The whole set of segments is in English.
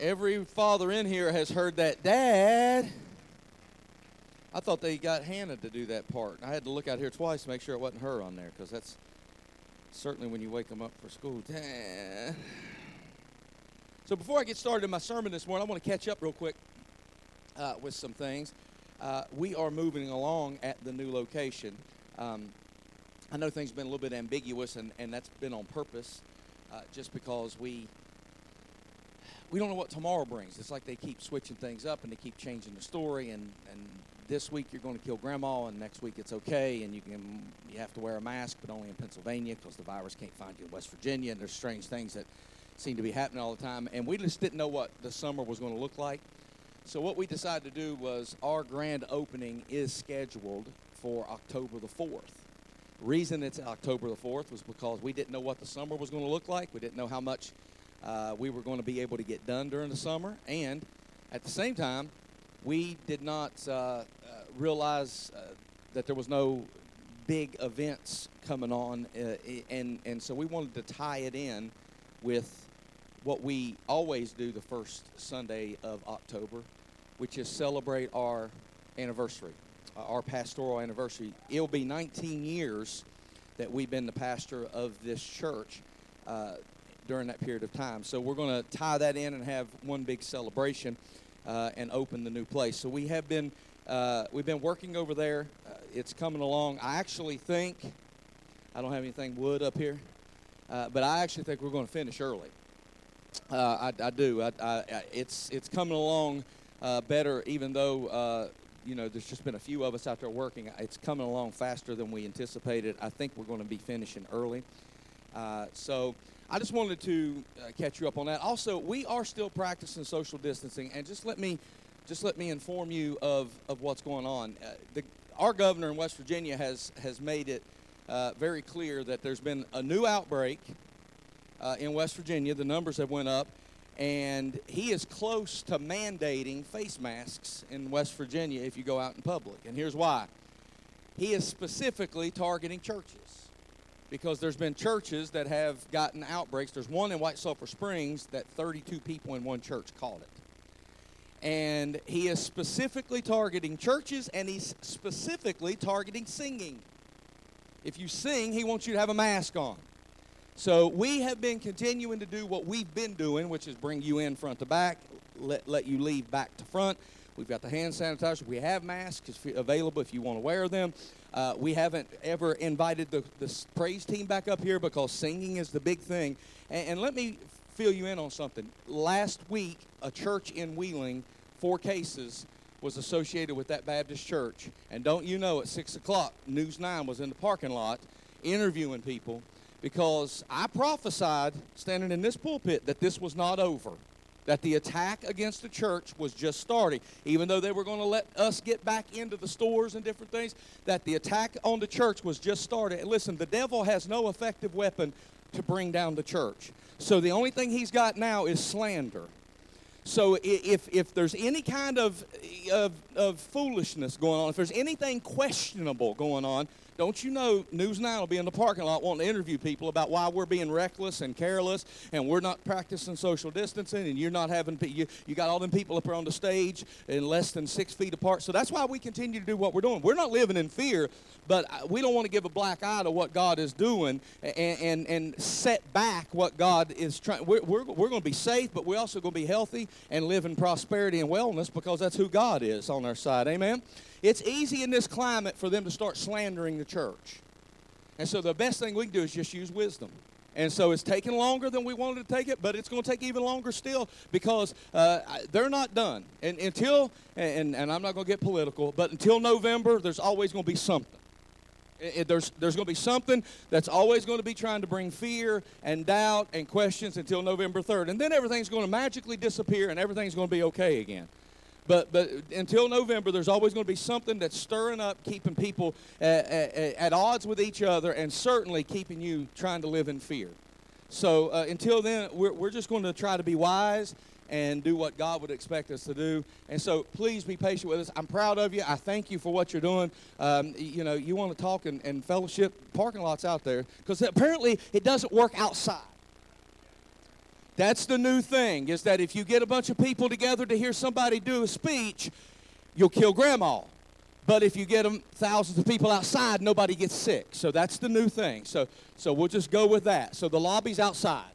every father in here has heard that, Dad. I thought they got Hannah to do that part. I had to look out here twice to make sure it wasn't her on there because that's certainly when you wake them up for school. Dad. So before I get started in my sermon this morning, I want to catch up real quick uh, with some things. Uh, we are moving along at the new location. Um, I know things have been a little bit ambiguous, and, and that's been on purpose, uh, just because we we don't know what tomorrow brings. It's like they keep switching things up and they keep changing the story. And, and this week you're going to kill grandma, and next week it's okay, and you can you have to wear a mask, but only in Pennsylvania because the virus can't find you in West Virginia. And there's strange things that seem to be happening all the time. And we just didn't know what the summer was going to look like. So what we decided to do was our grand opening is scheduled for October the 4th. Reason it's October the 4th was because we didn't know what the summer was going to look like. We didn't know how much uh, we were going to be able to get done during the summer. And at the same time, we did not uh, uh, realize uh, that there was no big events coming on. Uh, and, and so we wanted to tie it in with what we always do the first Sunday of October, which is celebrate our anniversary, our pastoral anniversary. It'll be 19 years that we've been the pastor of this church uh, during that period of time. So we're going to tie that in and have one big celebration uh, and open the new place. So we have been uh, we've been working over there. Uh, it's coming along. I actually think I don't have anything wood up here, uh, but I actually think we're going to finish early. Uh, I, I, do. I, I, it's it's coming along uh, better, even though you know there's just been a few of us out there working. It's coming along faster than we anticipated. I think we're going to be finishing early. Uh, so I just wanted to uh, catch you up on that. Also, we are still practicing social distancing, and just let me just let me inform you of, of what's going on. Uh, the, our governor in West Virginia has has made it very clear that there's been a new outbreak uh, in West Virginia. The numbers have went up, and he is close to mandating face masks in West Virginia if you go out in public. And here's why: he is specifically targeting churches because there's been churches that have gotten outbreaks. There's one in White Sulphur Springs that 32 people in one church caught it. And he is specifically targeting churches and he's specifically targeting singing. If you sing, he wants you to have a mask on. So we have been continuing to do what we've been doing, which is bring you in front to back, let, let you leave back to front. We've got the hand sanitizer. We have masks available if you want to wear them. Uh, we haven't ever invited the, the praise team back up here because singing is the big thing. And, and let me fill you in on something. Last week, a church in Wheeling, four cases, was associated with that Baptist church. And don't you know, at 6 o'clock, News 9 was in the parking lot interviewing people because I prophesied standing in this pulpit that this was not over, that the attack against the church was just starting. Even though they were going to let us get back into the stores and different things, that the attack on the church was just started. And listen, the devil has no effective weapon to bring down the church. So the only thing he's got now is slander. So if, if there's any kind of, of, of foolishness going on, if there's anything questionable going on, don't you know News 9 will be in the parking lot wanting to interview people about why we're being reckless and careless and we're not practicing social distancing and you're not having, you, you got all them people up on the stage in less than six feet apart. So that's why we continue to do what we're doing. We're not living in fear, but uh, we don't want to give a black eye to what God is doing and, and, and set back what God is trying. We're, we're, we're going to be safe, but we're also going to be healthy and live in prosperity and wellness because that's who God is on our side. Amen? It's easy in this climate for them to start slandering the church. And so the best thing we can do is just use wisdom. And so it's taking longer than we wanted to take it, but it's going to take even longer still because uh, they're not done. And until, and, and I'm not going to get political, but until November, there's always going to be something. It, there's, there's going to be something that's always going to be trying to bring fear and doubt and questions until November 3rd. And then everything's going to magically disappear and everything's going to be okay again. But, but until November, there's always going to be something that's stirring up, keeping people at, at, at odds with each other, and certainly keeping you trying to live in fear. So uh, until then, we're, we're just going to try to be wise and do what God would expect us to do. And so please be patient with us. I'm proud of you. I thank you for what you're doing. Um, you know, you want to talk and, and fellowship, parking lots out there, because apparently it doesn't work outside. That's the new thing, is that if you get a bunch of people together to hear somebody do a speech, you'll kill grandma. But if you get them thousands of people outside, nobody gets sick. So that's the new thing. So, so we'll just go with that. So the lobby's outside.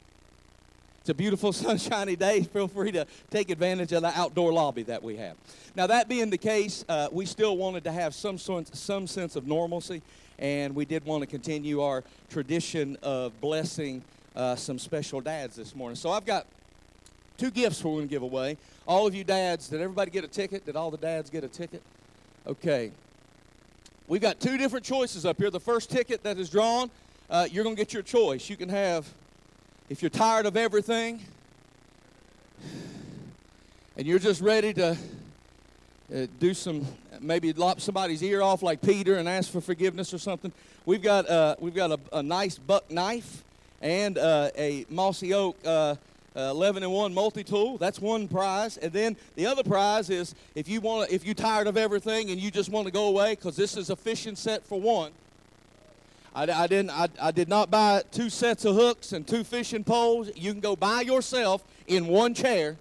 It's a beautiful sunshiny day. Feel free to take advantage of the outdoor lobby that we have. Now, that being the case, uh, we still wanted to have some, some sense of normalcy, and we did want to continue our tradition of blessing uh, some special dads this morning. So I've got two gifts we're going to give away. All of you dads, did everybody get a ticket? Did all the dads get a ticket? Okay. We've got two different choices up here. The first ticket that is drawn, uh, you're going to get your choice. You can have if you're tired of everything and you're just ready to uh, do some maybe lop somebody's ear off like Peter and ask for forgiveness or something, we've got uh, we've got a, a, nice buck knife and uh, a mossy oak. Uh, 11 and 1 multi-tool that's one prize and then the other prize is if you want if you're tired of everything and you just want to go away because this is a fishing set for one I, I didn't. I, I did not buy two sets of hooks and two fishing poles. You can go by yourself in one chair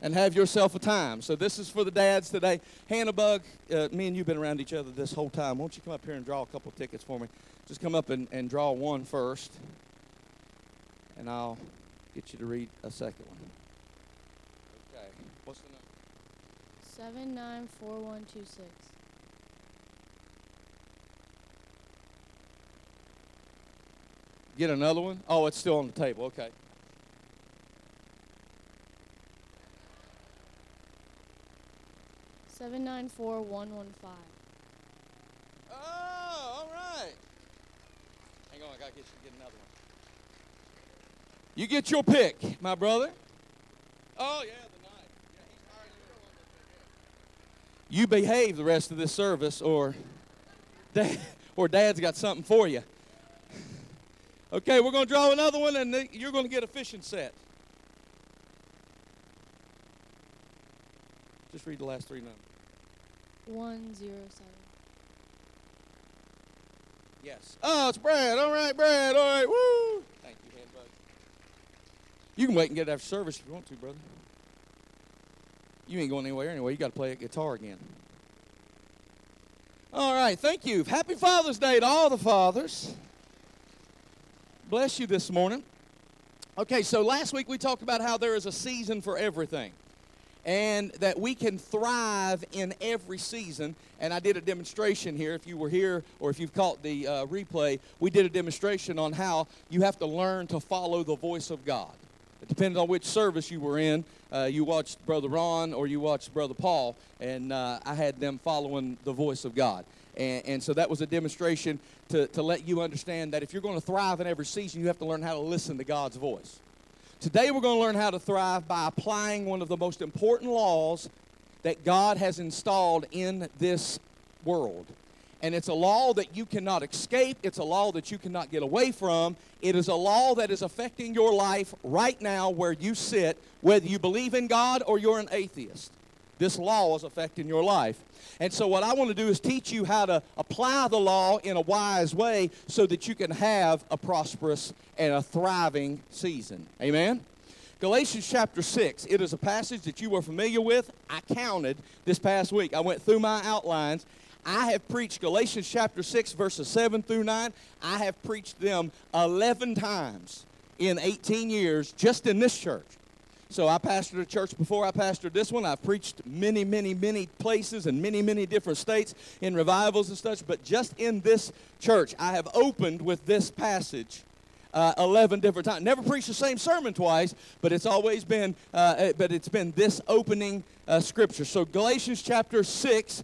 and have yourself a time. So this is for the dads today. Hannah Bug, uh, me and you've been around each other this whole time. Won't you come up here and draw a couple tickets for me? Just come up and, and draw one first, and I'll get you to read a second one. Okay. What's the number? Seven nine four one two six. Get another one? Oh, it's still on the table. Okay. Seven nine four one one five. Oh, all right. Hang on, I gotta get you to get another one. You get your pick, my brother. Oh yeah, the knife. Yeah, he's You behave the rest of this service, or, dad, or Dad's got something for you. Okay, we're going to draw another one, and you're going to get a fishing set. Just read the last three numbers. One zero seven. Yes. Oh, it's Brad. All right, Brad. All right. Woo. Thank you, Hannah Bug. You can wait and get it after service if you want to, brother. You ain't going anywhere anyway. You got to play a guitar again. All right. Thank you. Happy Father's Day to all the fathers bless you this morning. Okay, so last week we talked about how there is a season for everything and that we can thrive in every season. And I did a demonstration here. If you were here or if you've caught the uh, replay, we did a demonstration on how you have to learn to follow the voice of God. It depends on which service you were in. Uh, you watched Brother Ron or you watched Brother Paul, and uh, I had them following the voice of God. And, and, so that was a demonstration to, to let you understand that if you're going to thrive in every season, you have to learn how to listen to God's voice. Today, we're going to learn how to thrive by applying one of the most important laws that God has installed in this world. And it's a law that you cannot escape, it's a law that you cannot get away from. It is a law that is affecting your life right now where you sit, whether you believe in God or you're an atheist. This law is affecting your life. And so, what I want to do is teach you how to apply the law in a wise way so that you can have a prosperous and a thriving season. Amen? Galatians chapter 6. It is a passage that you are familiar with. I counted this past week. I went through my outlines. I have preached Galatians chapter 6, verses 7 through 9. I have preached them 11 times in 18 years just in this church. So I pastored a church before I pastored this one. I've preached many, many, many places and many, many different states in revivals and such. But just in this church, I have opened with this passage uh, 11 different times. Never preached the same sermon twice, but it's always been, uh, but it's been this opening uh, scripture. So Galatians chapter 6,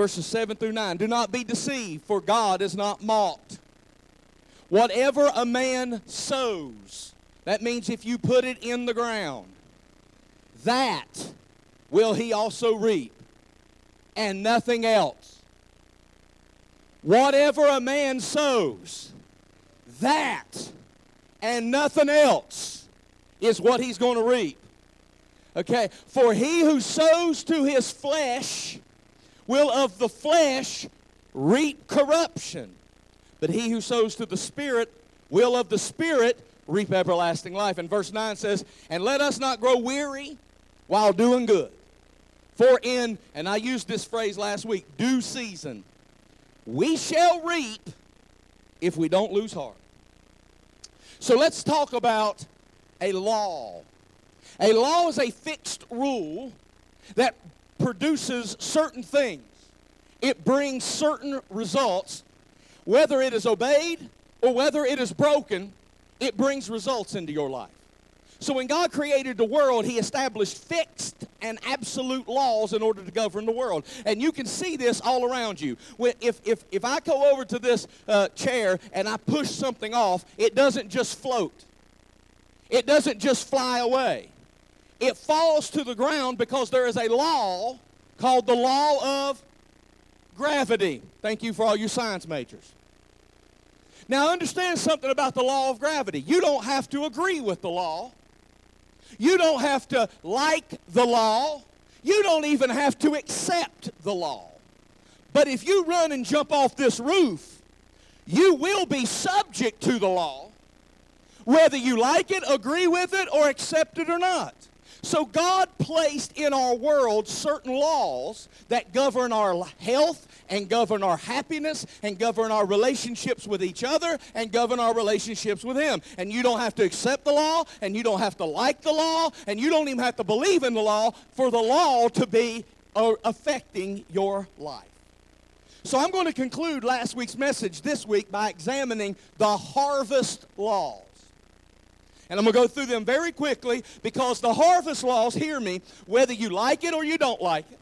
verses 7 through 9. Do not be deceived, for God is not mocked. Whatever a man sows, that means if you put it in the ground, that will he also reap, and nothing else. Whatever a man sows, that and nothing else is what he's going to reap. Okay? For he who sows to his flesh will of the flesh reap corruption. But he who sows to the Spirit will of the Spirit reap everlasting life. And verse 9 says, And let us not grow weary while doing good. For in, and I used this phrase last week, due season, we shall reap if we don't lose heart. So let's talk about a law. A law is a fixed rule that produces certain things. It brings certain results. Whether it is obeyed or whether it is broken, it brings results into your life. So when God created the world, he established fixed and absolute laws in order to govern the world. And you can see this all around you. If, if, if I go over to this uh, chair and I push something off, it doesn't just float. It doesn't just fly away. It falls to the ground because there is a law called the law of gravity. Thank you for all you science majors. Now understand something about the law of gravity. You don't have to agree with the law. You don't have to like the law. You don't even have to accept the law. But if you run and jump off this roof, you will be subject to the law, whether you like it, agree with it, or accept it or not. So God placed in our world certain laws that govern our health and govern our happiness and govern our relationships with each other and govern our relationships with Him. And you don't have to accept the law and you don't have to like the law and you don't even have to believe in the law for the law to be uh, affecting your life. So I'm going to conclude last week's message this week by examining the harvest laws. And I'm going to go through them very quickly because the harvest laws, hear me, whether you like it or you don't like it,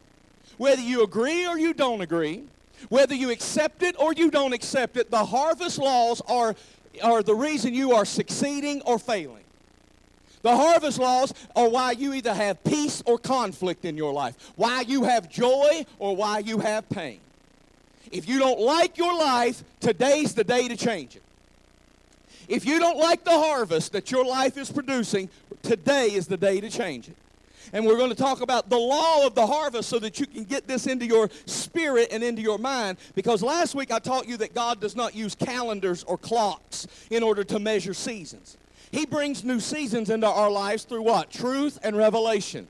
whether you agree or you don't agree, whether you accept it or you don't accept it, the harvest laws are, are the reason you are succeeding or failing. The harvest laws are why you either have peace or conflict in your life, why you have joy or why you have pain. If you don't like your life, today's the day to change it. If you don't like the harvest that your life is producing, today is the day to change it. And we're going to talk about the law of the harvest so that you can get this into your spirit and into your mind. Because last week I taught you that God does not use calendars or clocks in order to measure seasons. He brings new seasons into our lives through what? Truth and revelation.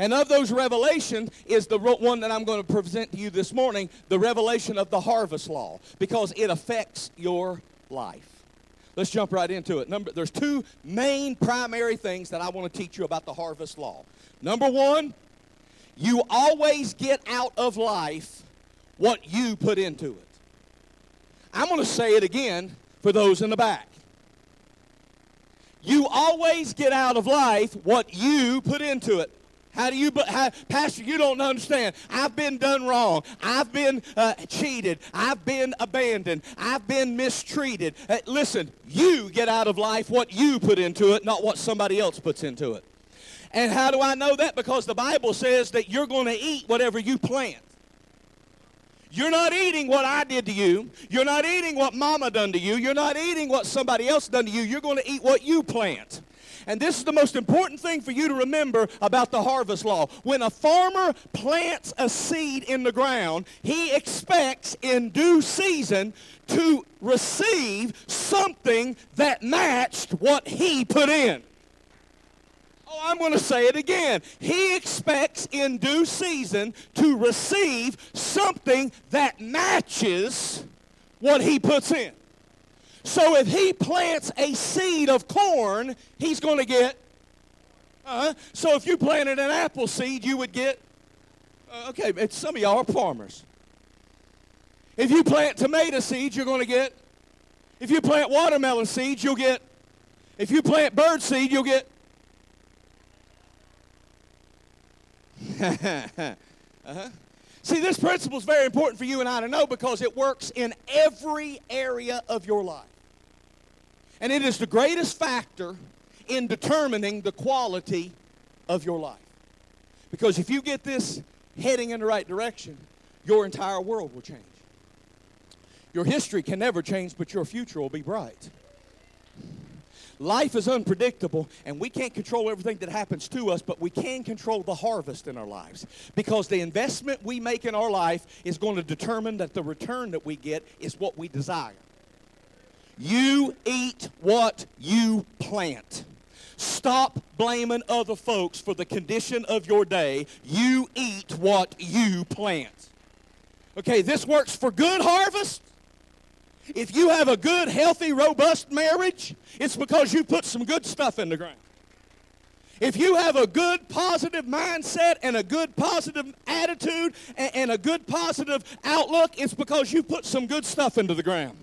And of those revelations is the one that I'm going to present to you this morning, the revelation of the harvest law, because it affects your life. Let's jump right into it. Number, there's two main primary things that I want to teach you about the harvest law. Number one, you always get out of life what you put into it. I'm going to say it again for those in the back. You always get out of life what you put into it. How do you, how, Pastor, you don't understand. I've been done wrong. I've been uh, cheated. I've been abandoned. I've been mistreated. Uh, listen, you get out of life what you put into it, not what somebody else puts into it. And how do I know that? Because the Bible says that you're going to eat whatever you plant. You're not eating what I did to you. You're not eating what mama done to you. You're not eating what somebody else done to you. You're going to eat what you plant. And this is the most important thing for you to remember about the harvest law. When a farmer plants a seed in the ground, he expects in due season to receive something that matched what he put in. Oh, I'm going to say it again. He expects in due season to receive something that matches what he puts in. So if he plants a seed of corn, he's going to get. Uh, so if you planted an apple seed, you would get. Uh, okay, some of y'all are farmers. If you plant tomato seeds, you're going to get. If you plant watermelon seeds, you'll get. If you plant bird seed, you'll get. uh-huh. See, this principle is very important for you and I to know because it works in every area of your life. And it is the greatest factor in determining the quality of your life. Because if you get this heading in the right direction, your entire world will change. Your history can never change, but your future will be bright. Life is unpredictable, and we can't control everything that happens to us, but we can control the harvest in our lives. Because the investment we make in our life is going to determine that the return that we get is what we desire. You eat what you plant. Stop blaming other folks for the condition of your day. You eat what you plant. Okay, this works for good harvest. If you have a good, healthy, robust marriage, it's because you put some good stuff in the ground. If you have a good positive mindset and a good positive attitude and, a good positive outlook, it's because you put some good stuff into the ground.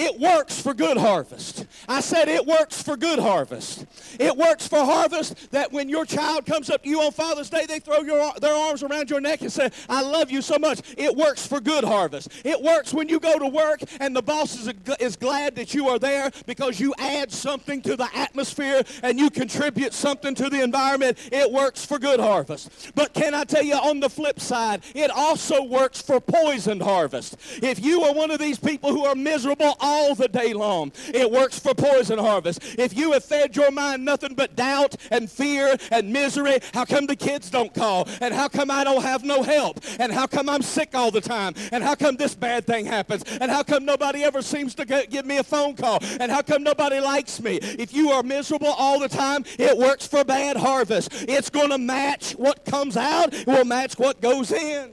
It works for good harvest. I said it works for good harvest. It works for harvest that when your child comes up to you on Father's Day, they throw your, their arms around your neck and say, I love you so much. It works for good harvest. It works when you go to work and the boss is, is glad that you are there because you add something to the atmosphere and you contribute something to the environment. It works for good harvest. But can I tell you on the flip side, it also works for poisoned harvest. If you are one of these people who are miserable all the day long. It works for poison harvest. If you have fed your mind nothing but doubt and fear and misery, how come the kids don't call? And how come I don't have no help? And how come I'm sick all the time? And how come this bad thing happens? And how come nobody ever seems to give me a phone call? And how come nobody likes me? If you are miserable all the time, it works for bad harvest. It's going to match what comes out. It will match what goes in.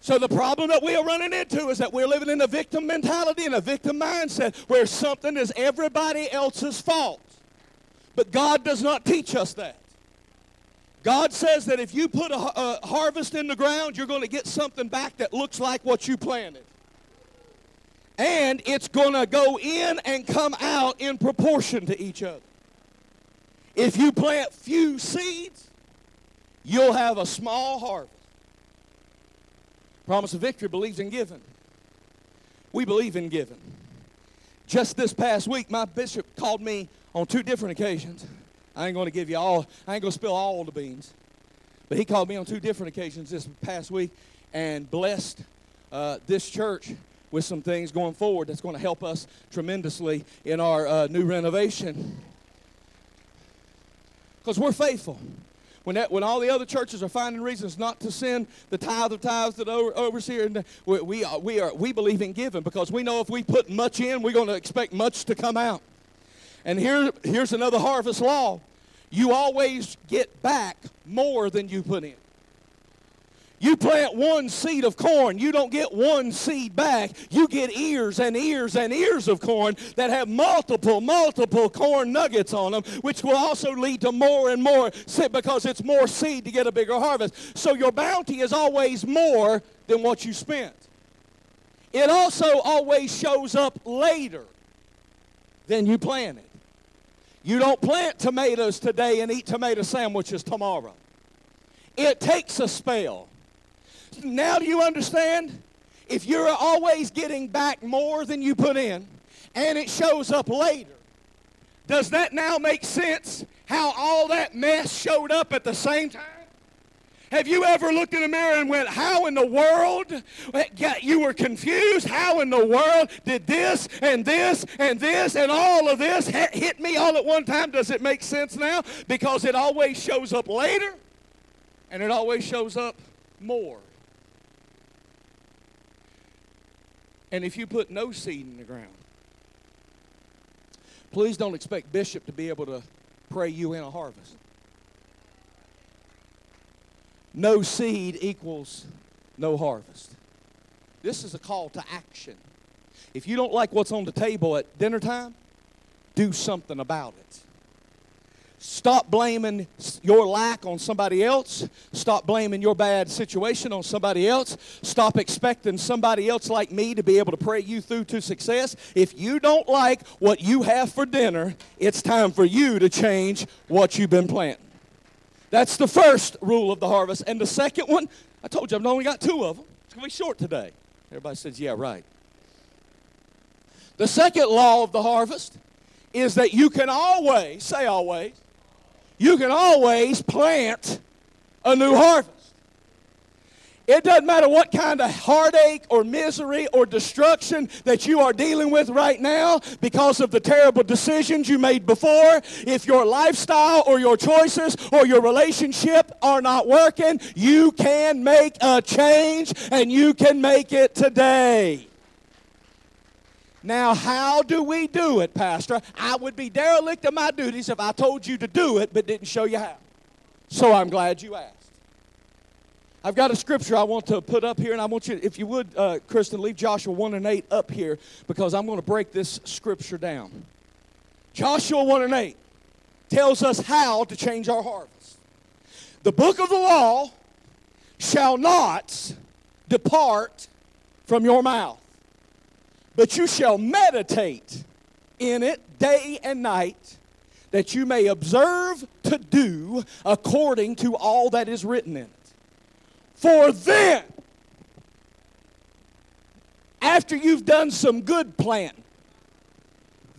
So the problem that we are running into is that we're living in a victim mentality and a victim mindset where something is everybody else's fault. But God does not teach us that. God says that if you put a, a harvest in the ground, you're going to get something back that looks like what you planted. And it's going to go in and come out in proportion to each other. If you plant few seeds, you'll have a small harvest. Promise of victory believes in giving. We believe in giving. Just this past week, my bishop called me on two different occasions. I ain't going to give you all, I ain't going to spill all the beans. But he called me on two different occasions this past week and blessed uh, this church with some things going forward that's going to help us tremendously in our uh, new renovation. Because we're faithful. When, that, when all the other churches are finding reasons not to send the tithe of tithes to the overseer, we, we, are, we, are, we believe in giving because we know if we put much in, we're going to expect much to come out. And here, here's another harvest law. You always get back more than you put in. You plant one seed of corn, you don't get one seed back. You get ears and ears and ears of corn that have multiple, multiple corn nuggets on them, which will also lead to more and more because it's more seed to get a bigger harvest. So your bounty is always more than what you spent. It also always shows up later than you planted. You don't plant tomatoes today and eat tomato sandwiches tomorrow. It takes a spell. Now do you understand? If you're always getting back more than you put in, and it shows up later, does that now make sense how all that mess showed up at the same time? Have you ever looked in the mirror and went, how in the world? You were confused. How in the world did this and this and this and all of this hit me all at one time? Does it make sense now? Because it always shows up later and it always shows up more. And if you put no seed in the ground, please don't expect Bishop to be able to pray you in a harvest. No seed equals no harvest. This is a call to action. If you don't like what's on the table at dinner time, do something about it. Stop blaming your lack on somebody else. Stop blaming your bad situation on somebody else. Stop expecting somebody else like me to be able to pray you through to success. If you don't like what you have for dinner, it's time for you to change what you've been planting. That's the first rule of the harvest. And the second one, I told you I've only got two of them. It's going to be short today. Everybody says, yeah, right. The second law of the harvest is that you can always, say always, you can always plant a new harvest. It doesn't matter what kind of heartache or misery or destruction that you are dealing with right now because of the terrible decisions you made before. If your lifestyle or your choices or your relationship are not working, you can make a change and you can make it today. Now, how do we do it, Pastor? I would be derelict of my duties if I told you to do it but didn't show you how. So I'm glad you asked. I've got a scripture I want to put up here, and I want you, if you would, uh, Kristen, leave Joshua 1 and 8 up here because I'm going to break this scripture down. Joshua 1 and 8 tells us how to change our harvest. The book of the law shall not depart from your mouth, but you shall meditate in it day and night, that you may observe to do according to all that is written in it. For then, after you've done some good planting,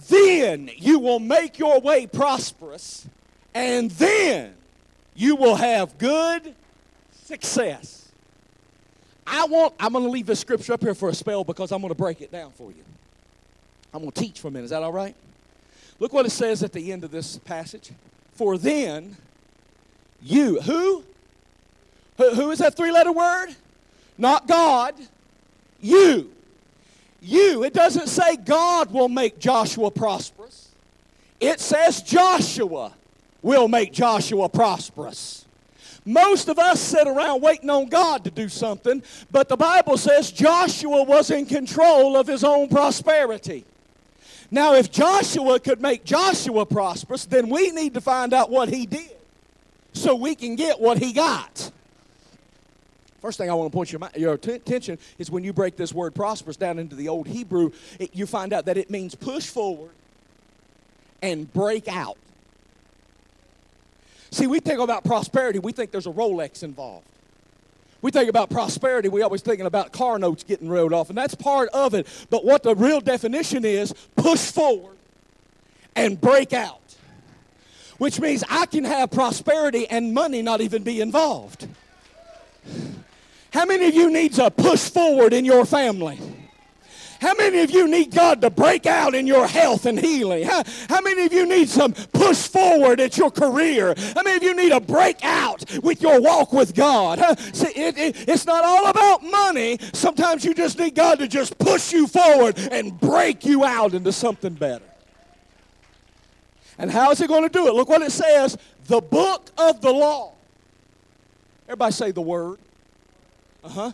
then you will make your way prosperous, and then you will have good success. I want, I'm going to leave this scripture up here for a spell because I'm going to break it down for you. I'm going to teach for a minute. Is that all right? Look what it says at the end of this passage. For then you, who? Who, is that three letter word? Not God, you. You. It doesn't say God will make Joshua prosperous, it says Joshua will make Joshua prosperous. Most of us sit around waiting on God to do something, but the Bible says Joshua was in control of his own prosperity. Now, if Joshua could make Joshua prosperous, then we need to find out what he did so we can get what he got. First thing I want to point your, your attention is when you break this word prosperous down into the old Hebrew, it, you find out that it means push forward and break out. See, we think about prosperity, we think there's a Rolex involved. We think about prosperity, we always thinking about car notes getting rolled off, and that's part of it. But what the real definition is push forward and break out. Which means I can have prosperity and money not even be involved. How many of you needs a push forward in your family? How many of you need God to break out in your health and healing? How, how many of you need some push forward at your career? How many of you need a break out with your walk with God? Huh? See, it, it, it's not all about money. Sometimes you just need God to just push you forward and break you out into something better. And how is he going to do it? Look what it says the book of the law. Everybody say the word. Uh huh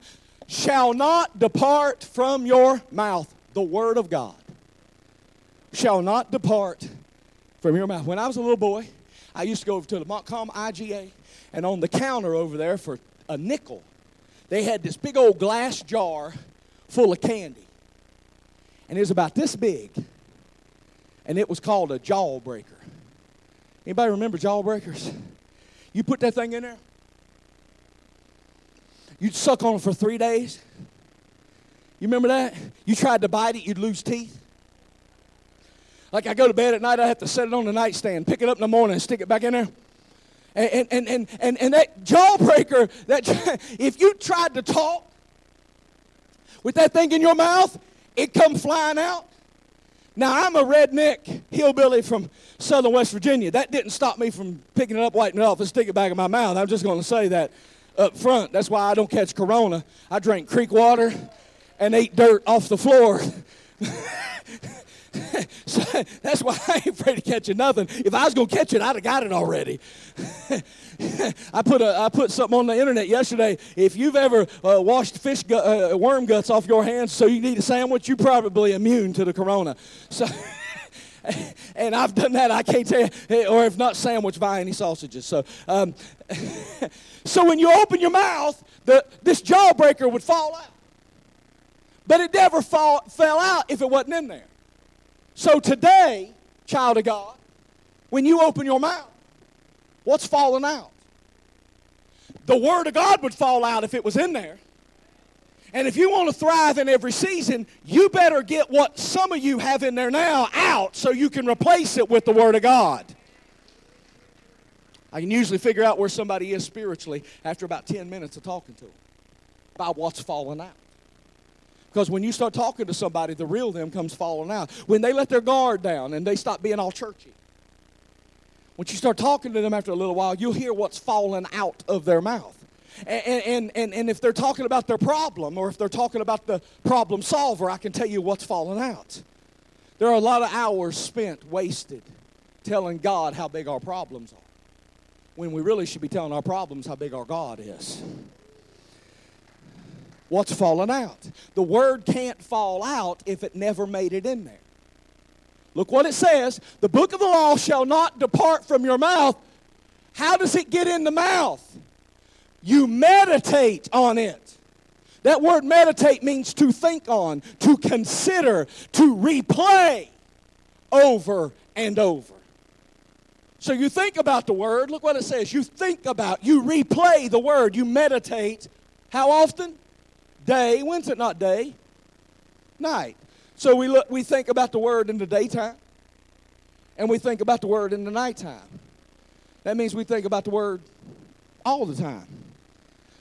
shall not depart from your mouth. The word of God shall not depart from your mouth. When I was a little boy, I used to go over to the Montcalm IGA, and on the counter over there for a nickel, they had this big old glass jar full of candy. And it was about this big, and it was called a jawbreaker. Anybody remember jawbreakers? You put that thing in there, You'd suck on it for three days. You remember that? You tried to bite it, you'd lose teeth. Like I go to bed at night, I have to set it on the nightstand, pick it up in the morning, and stick it back in there. And, and, and, and, and that jawbreaker, that, if you tried to talk with that thing in your mouth, it come flying out. Now, I'm a redneck hillbilly from southern West Virginia. That didn't stop me from picking it up, wiping it off, and sticking it back in my mouth. I'm just going to say that up front. That's why I don't catch corona. I drink creek water and eat dirt off the floor. so that's why I ain't afraid of catching nothing. If I was to catch it, I'd have got it already. I put a, I put something on the internet yesterday. If you've ever uh, washed fish gu- uh, worm guts off your hands so you need a sandwich, you're probably immune to the corona. So. and I've done that. I can't tell you, or if not sandwich, any sausages. So, um, so when you open your mouth, the, this jawbreaker would fall out. But it never fall, fell out if it wasn't in there. So today, child of God, when you open your mouth, what's falling out? The Word of God would fall out if it was in there. And if you want to thrive in every season, you better get what some of you have in there now out so you can replace it with the Word of God. I can usually figure out where somebody is spiritually after about 10 minutes of talking to them by what's falling out. Because when you start talking to somebody, the real them comes falling out. When they let their guard down and they stop being all churchy. Once you start talking to them after a little while, you'll hear what's falling out of their mouth. And, and, and, and if they're talking about their problem or if they're talking about the problem solver, I can tell you what's falling out. There are a lot of hours spent wasted telling God how big our problems are when we really should be telling our problems how big our God is. What's fallen out? The word can't fall out if it never made it in there. Look what it says The book of the law shall not depart from your mouth. How does it get in the mouth? You meditate on it. That word meditate means to think on, to consider, to replay over and over. So you think about the word, look what it says. You think about, you replay the word, you meditate. How often? Day. When's it not day? Night. So we look we think about the word in the daytime and we think about the word in the nighttime. That means we think about the word all the time.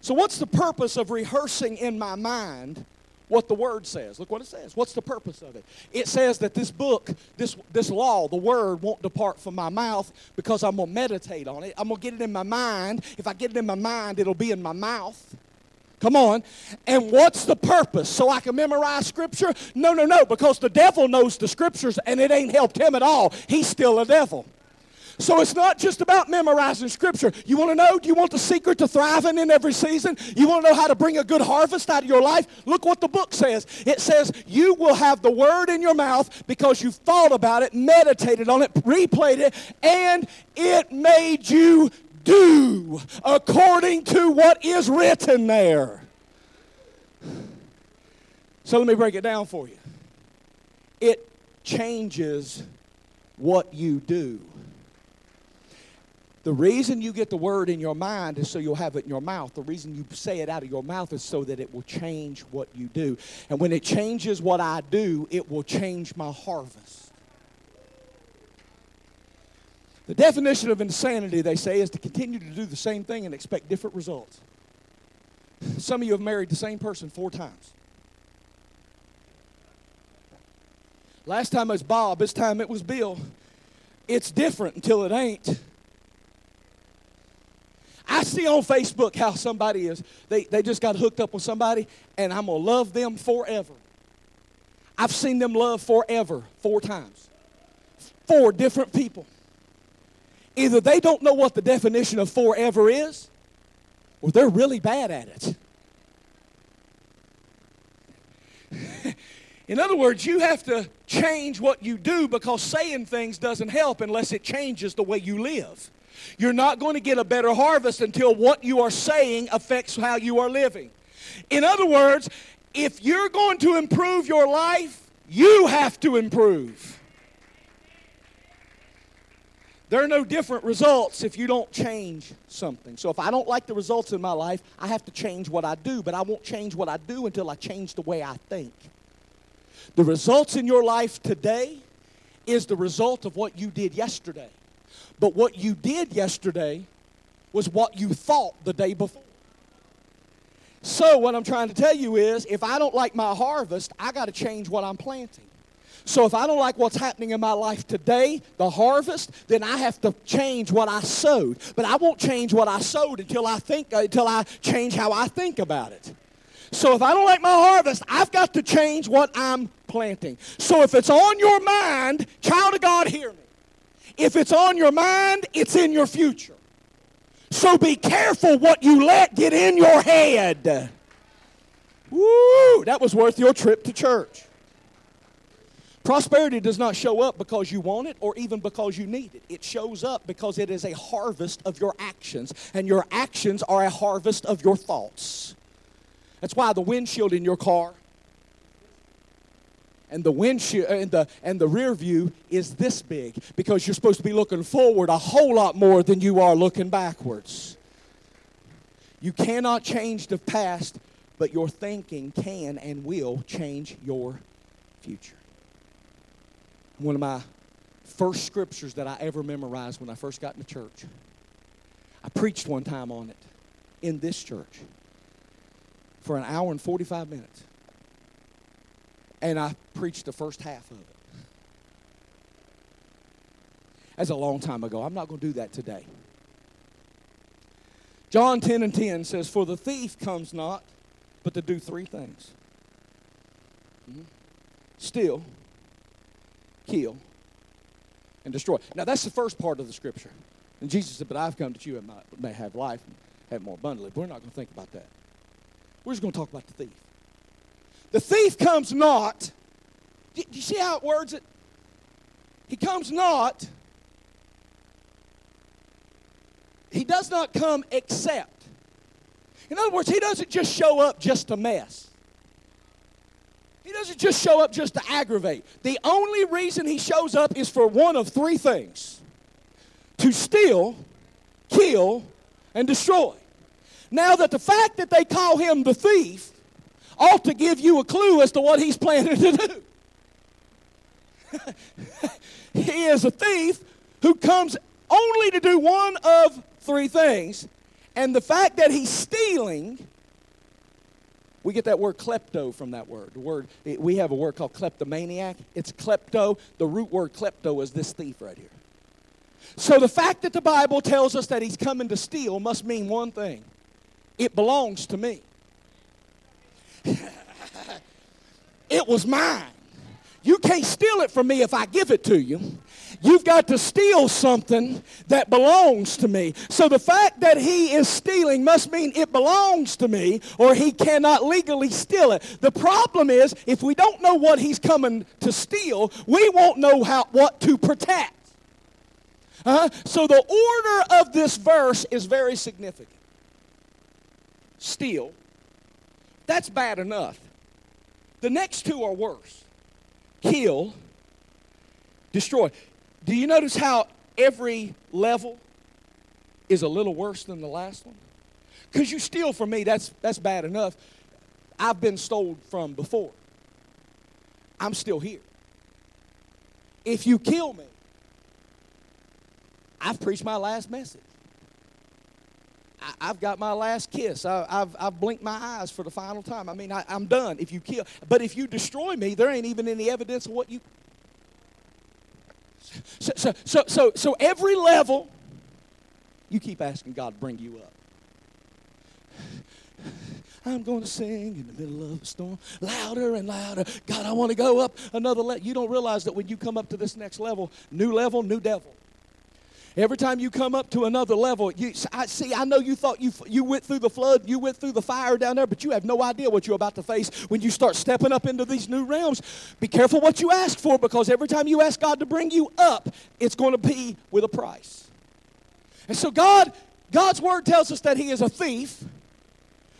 So, what's the purpose of rehearsing in my mind what the word says? Look what it says. What's the purpose of it? It says that this book, this, this law, the word won't depart from my mouth because I'm going to meditate on it. I'm going to get it in my mind. If I get it in my mind, it'll be in my mouth. Come on. And what's the purpose? So I can memorize scripture? No, no, no, because the devil knows the scriptures and it ain't helped him at all. He's still a devil. So it's not just about memorizing scripture. You want to know? Do you want the secret to thriving in every season? You want to know how to bring a good harvest out of your life? Look what the book says. It says you will have the word in your mouth because you've thought about it, meditated on it, replayed it, and it made you do according to what is written there. So let me break it down for you. It changes what you do. The reason you get the word in your mind is so you'll have it in your mouth. The reason you say it out of your mouth is so that it will change what you do. And when it changes what I do, it will change my harvest. The definition of insanity, they say, is to continue to do the same thing and expect different results. Some of you have married the same person four times. Last time it was Bob, this time it was Bill. It's different until it ain't. I see on Facebook how somebody is, they, they just got hooked up with somebody, and I'm going to love them forever. I've seen them love forever four times. Four different people. Either they don't know what the definition of forever is, or they're really bad at it. In other words, you have to change what you do because saying things doesn't help unless it changes the way you live. You're not going to get a better harvest until what you are saying affects how you are living. In other words, if you're going to improve your life, you have to improve. There are no different results if you don't change something. So if I don't like the results in my life, I have to change what I do, but I won't change what I do until I change the way I think. The results in your life today is the result of what you did yesterday. But what you did yesterday was what you thought the day before. So, what I'm trying to tell you is if I don't like my harvest, I got to change what I'm planting. So, if I don't like what's happening in my life today, the harvest, then I have to change what I sowed. But I won't change what I sowed until I think uh, until I change how I think about it. So if I don't like my harvest, I've got to change what I'm planting. So if it's on your mind, child of God, hear me. If it's on your mind, it's in your future. So be careful what you let get in your head. Woo! That was worth your trip to church. Prosperity does not show up because you want it or even because you need it. It shows up because it is a harvest of your actions, and your actions are a harvest of your thoughts. That's why the windshield in your car and the windshield uh, and the and the rear view is this big because you're supposed to be looking forward a whole lot more than you are looking backwards. You cannot change the past, but your thinking can and will change your future. One of my first scriptures that I ever memorized when I first got into church. I preached one time on it in this church for an hour and 45 minutes and I preached the first half of it. That's a long time ago. I'm not going to do that today. John 10 and 10 says, For the thief comes not, but to do three things mm-hmm. steal, kill, and destroy. Now, that's the first part of the scripture. And Jesus said, But I've come that you may have life and have more abundantly. But we're not going to think about that. We're just going to talk about the thief. The thief comes not. Do you see how it words it? He comes not. He does not come except. In other words, he doesn't just show up just to mess. He doesn't just show up just to aggravate. The only reason he shows up is for one of three things to steal, kill, and destroy. Now, that the fact that they call him the thief ought to give you a clue as to what he's planning to do. he is a thief who comes only to do one of three things. And the fact that he's stealing, we get that word klepto from that word. The word we have a word called kleptomaniac. It's klepto. The root word klepto is this thief right here. So the fact that the Bible tells us that he's coming to steal must mean one thing. It belongs to me. it was mine. You can't steal it from me if I give it to you. You've got to steal something that belongs to me. So the fact that he is stealing must mean it belongs to me or he cannot legally steal it. The problem is if we don't know what he's coming to steal, we won't know how what to protect. Uh, so the order of this verse is very significant. Steal. That's bad enough. The next two are worse kill, destroy. Do you notice how every level is a little worse than the last one? Because you steal from me, that's, that's bad enough. I've been stolen from before. I'm still here. If you kill me, I've preached my last message. I, have got my last kiss. I, have I've blinked my eyes for the final time. I mean, I, I'm done. If you kill, but if you destroy me, there ain't even any evidence of what you. So, so, so, so, so every level, you keep asking God to bring you up. I'm going to sing in the middle of a storm, louder and louder. God, I want to go up another level. You don't realize that when you come up to this next level, new level, new devil. Every time you come up to another level, you I see. I know you thought you you went through the flood, you went through the fire down there, but you have no idea what you're about to face when you start stepping up into these new realms. Be careful what you ask for, because every time you ask God to bring you up, it's going to be with a price. And so God, God's word tells us that He is a thief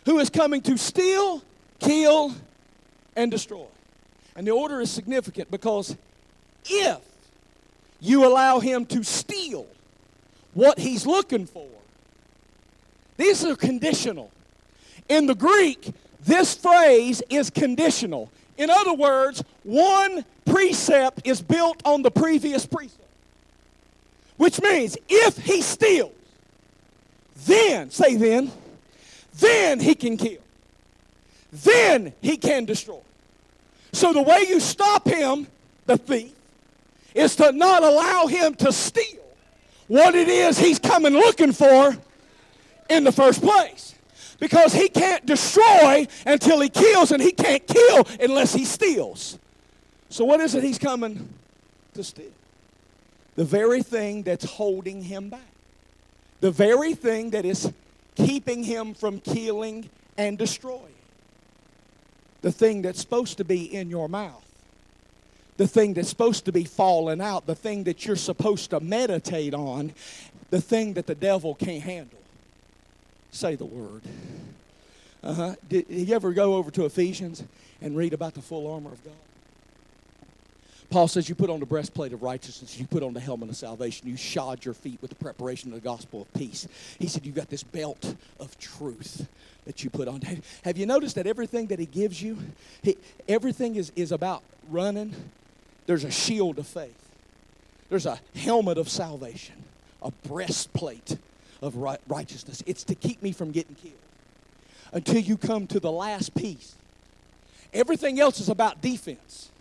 who is coming to steal, kill, and destroy. And the order is significant because if you allow him to steal what he's looking for. These are conditional. In the Greek, this phrase is conditional. In other words, one precept is built on the previous precept. Which means if he steals, then, say then, then he can kill. Then he can destroy. So the way you stop him, the thief, is to not allow him to steal what it is he's coming looking for in the first place. Because he can't destroy until he kills, and he can't kill unless he steals. So, what is it he's coming to steal? The very thing that's holding him back. The very thing that is keeping him from killing and destroying. The thing that's supposed to be in your mouth the thing that's supposed to be falling out, the thing that you're supposed to meditate on, the thing that the devil can't handle. Say the word. Uh-huh. Did, you ever go over to Ephesians and read about the full armor of God? Paul says you put on the breastplate of righteousness, you put on the helmet of salvation, you shod your feet with the preparation of the gospel of peace. He said You've got this belt of truth that you put on. Have you noticed that everything that he gives you, he, everything is, is about running there's a shield of faith, there's a helmet of salvation, a breastplate of righteousness. It's to keep me from getting killed until you come to the last piece. Everything else is about defense.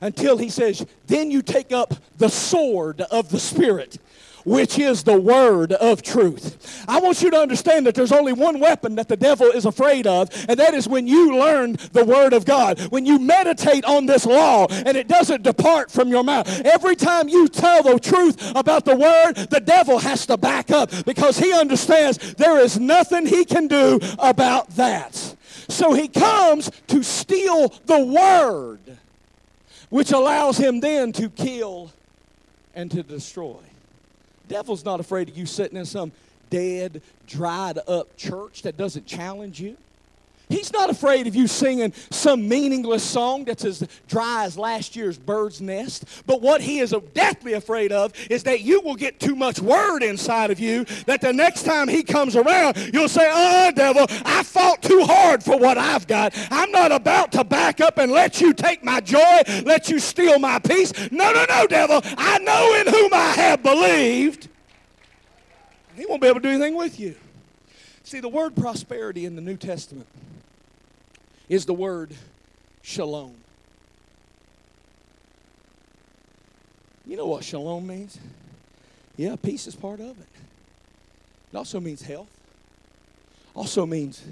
Until he says, Then you take up the sword of the Spirit which is the word of truth. I want you to understand that there's only one weapon that the devil is afraid of, and that is when you learn the word of God. When you meditate on this law and it doesn't depart from your mouth. Every time you tell the truth about the word, the devil has to back up because he understands there is nothing he can do about that. So he comes to steal the word, which allows him then to kill and to destroy. Devil's not afraid of you sitting in some dead, dried up church that doesn't challenge you. He's not afraid of you singing some meaningless song that's as dry as last year's bird's nest. But what he is deathly afraid of is that you will get too much word inside of you that the next time he comes around, you'll say, Oh, devil, I fought too hard for what I've got. I'm not about to back up and let you take my joy, let you steal my peace. No, no, no, devil. I know in whom I have believed. He won't be able to do anything with you. See, the word prosperity in the New Testament is the word shalom. You know what shalom means? Yeah, peace is part of it. It also means health. Also means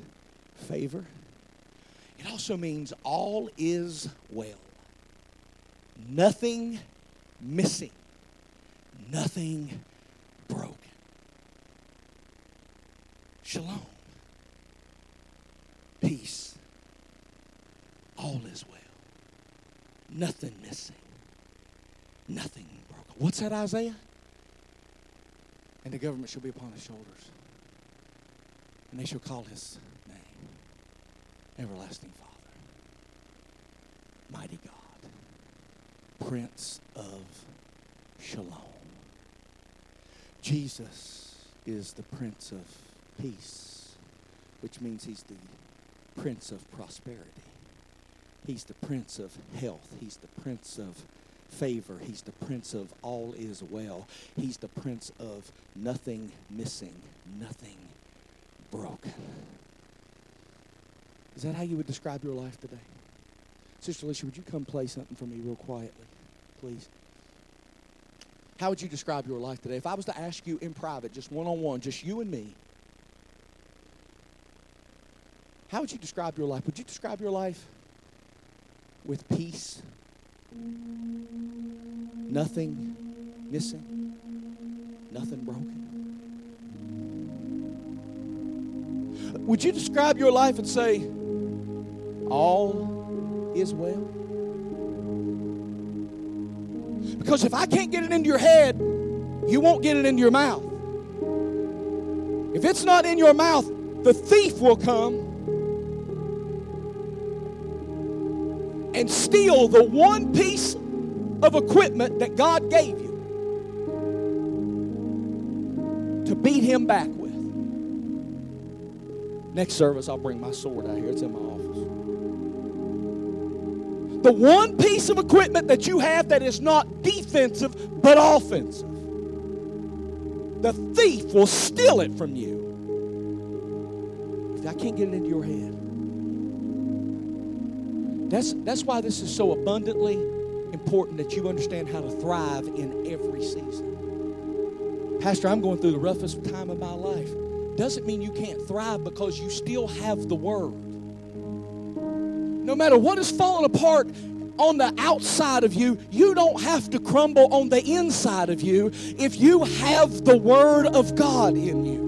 favor. It also means all is well. Nothing missing. Nothing broken. Shalom. Peace. All is well. Nothing missing. Nothing broken. What's that, Isaiah? And the government shall be upon his shoulders. And they shall call his name Everlasting Father, Mighty God, Prince of Shalom. Jesus is the Prince of Peace, which means he's the Prince of Prosperity. He's the Prince of Health. He's the Prince of favor. He's the Prince of all is well. He's the Prince of nothing missing, nothing broken. Is that how you would describe your life today? Sister Alicia, would you come play something for me real quietly, please? How would you describe your life today? If I was to ask you in private, just one on one, just you and me, how would you describe your life? Would you describe your life with peace? Nothing missing? Nothing broken? Would you describe your life and say, all is well? Because if I can't get it into your head, you won't get it into your mouth. If it's not in your mouth, the thief will come and steal the one piece of equipment that God gave you to beat him back with. Next service, I'll bring my sword out here. It's in my office. The one piece of equipment that you have that is not defensive but offensive, the thief will steal it from you. I can't get it into your head. That's, that's why this is so abundantly important that you understand how to thrive in every season. Pastor, I'm going through the roughest time of my life. Doesn't mean you can't thrive because you still have the Word. No matter what is falling apart on the outside of you, you don't have to crumble on the inside of you if you have the Word of God in you.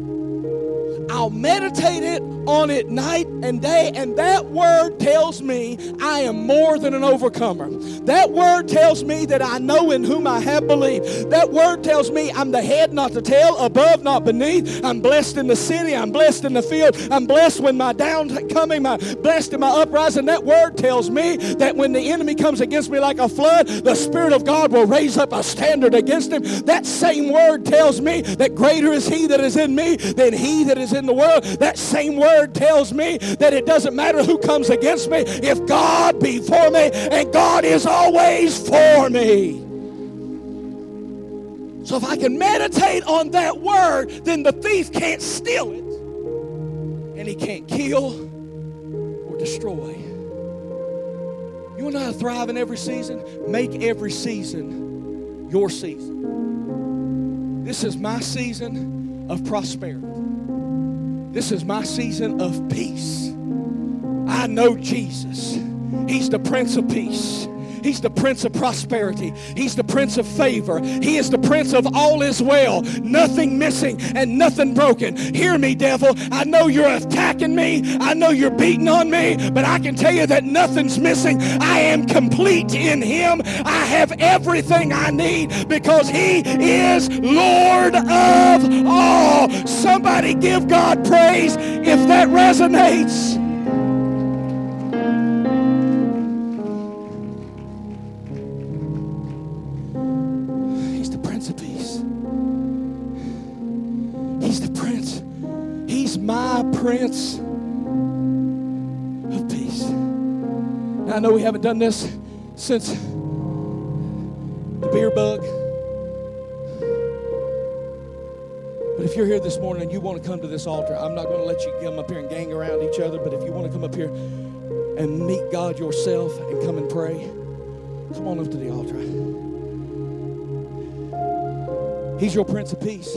I'll meditate it on it night and day, and that word tells me I am more than an overcomer. That word tells me that I know in whom I have believed. That word tells me I'm the head, not the tail, above, not beneath. I'm blessed in the city, I'm blessed in the field, I'm blessed when my down downcoming, my blessed in my uprising. That word tells me that when the enemy comes against me like a flood, the Spirit of God will raise up a standard against him. That same word tells me that greater is he that is in me than he that is in the world. That same word tells me that it doesn't matter who comes against me if God be for me, and God is always for me. So if I can meditate on that word, then the thief can't steal it, and he can't kill or destroy. You how to thrive in every season? Make every season your season. This is my season of prosperity. This is my season of peace. I know Jesus. He's the Prince of Peace. He's the Prince of Prosperity. He's the Prince of Favor. He is the Prince of all is well, nothing missing and nothing broken. Hear me, devil. I know you're attacking me. I know you're beating on me, but I can tell you that nothing's missing. I am complete in Him. Have everything I need because He is Lord of all. Somebody give God praise if that resonates. He's the Prince of Peace. He's the Prince. He's my Prince of Peace. Now, I know we haven't done this since beer bug. But if you're here this morning and you want to come to this altar, I'm not going to let you come up here and gang around each other. But if you want to come up here and meet God yourself and come and pray, come on up to the altar. He's your Prince of Peace.